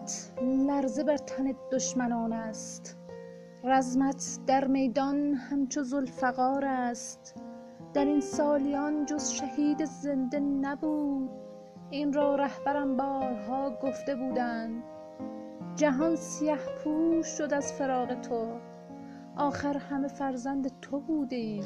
رزمت لرزه بر تن دشمنان است. رزمت در میدان همچو ذوالفقار است. در این سالیان جز شهید زنده نبود. این را رهبرم بارها گفته بودند. جهان سیه پوش شد از فراق تو. آخر همه فرزند تو بودیم.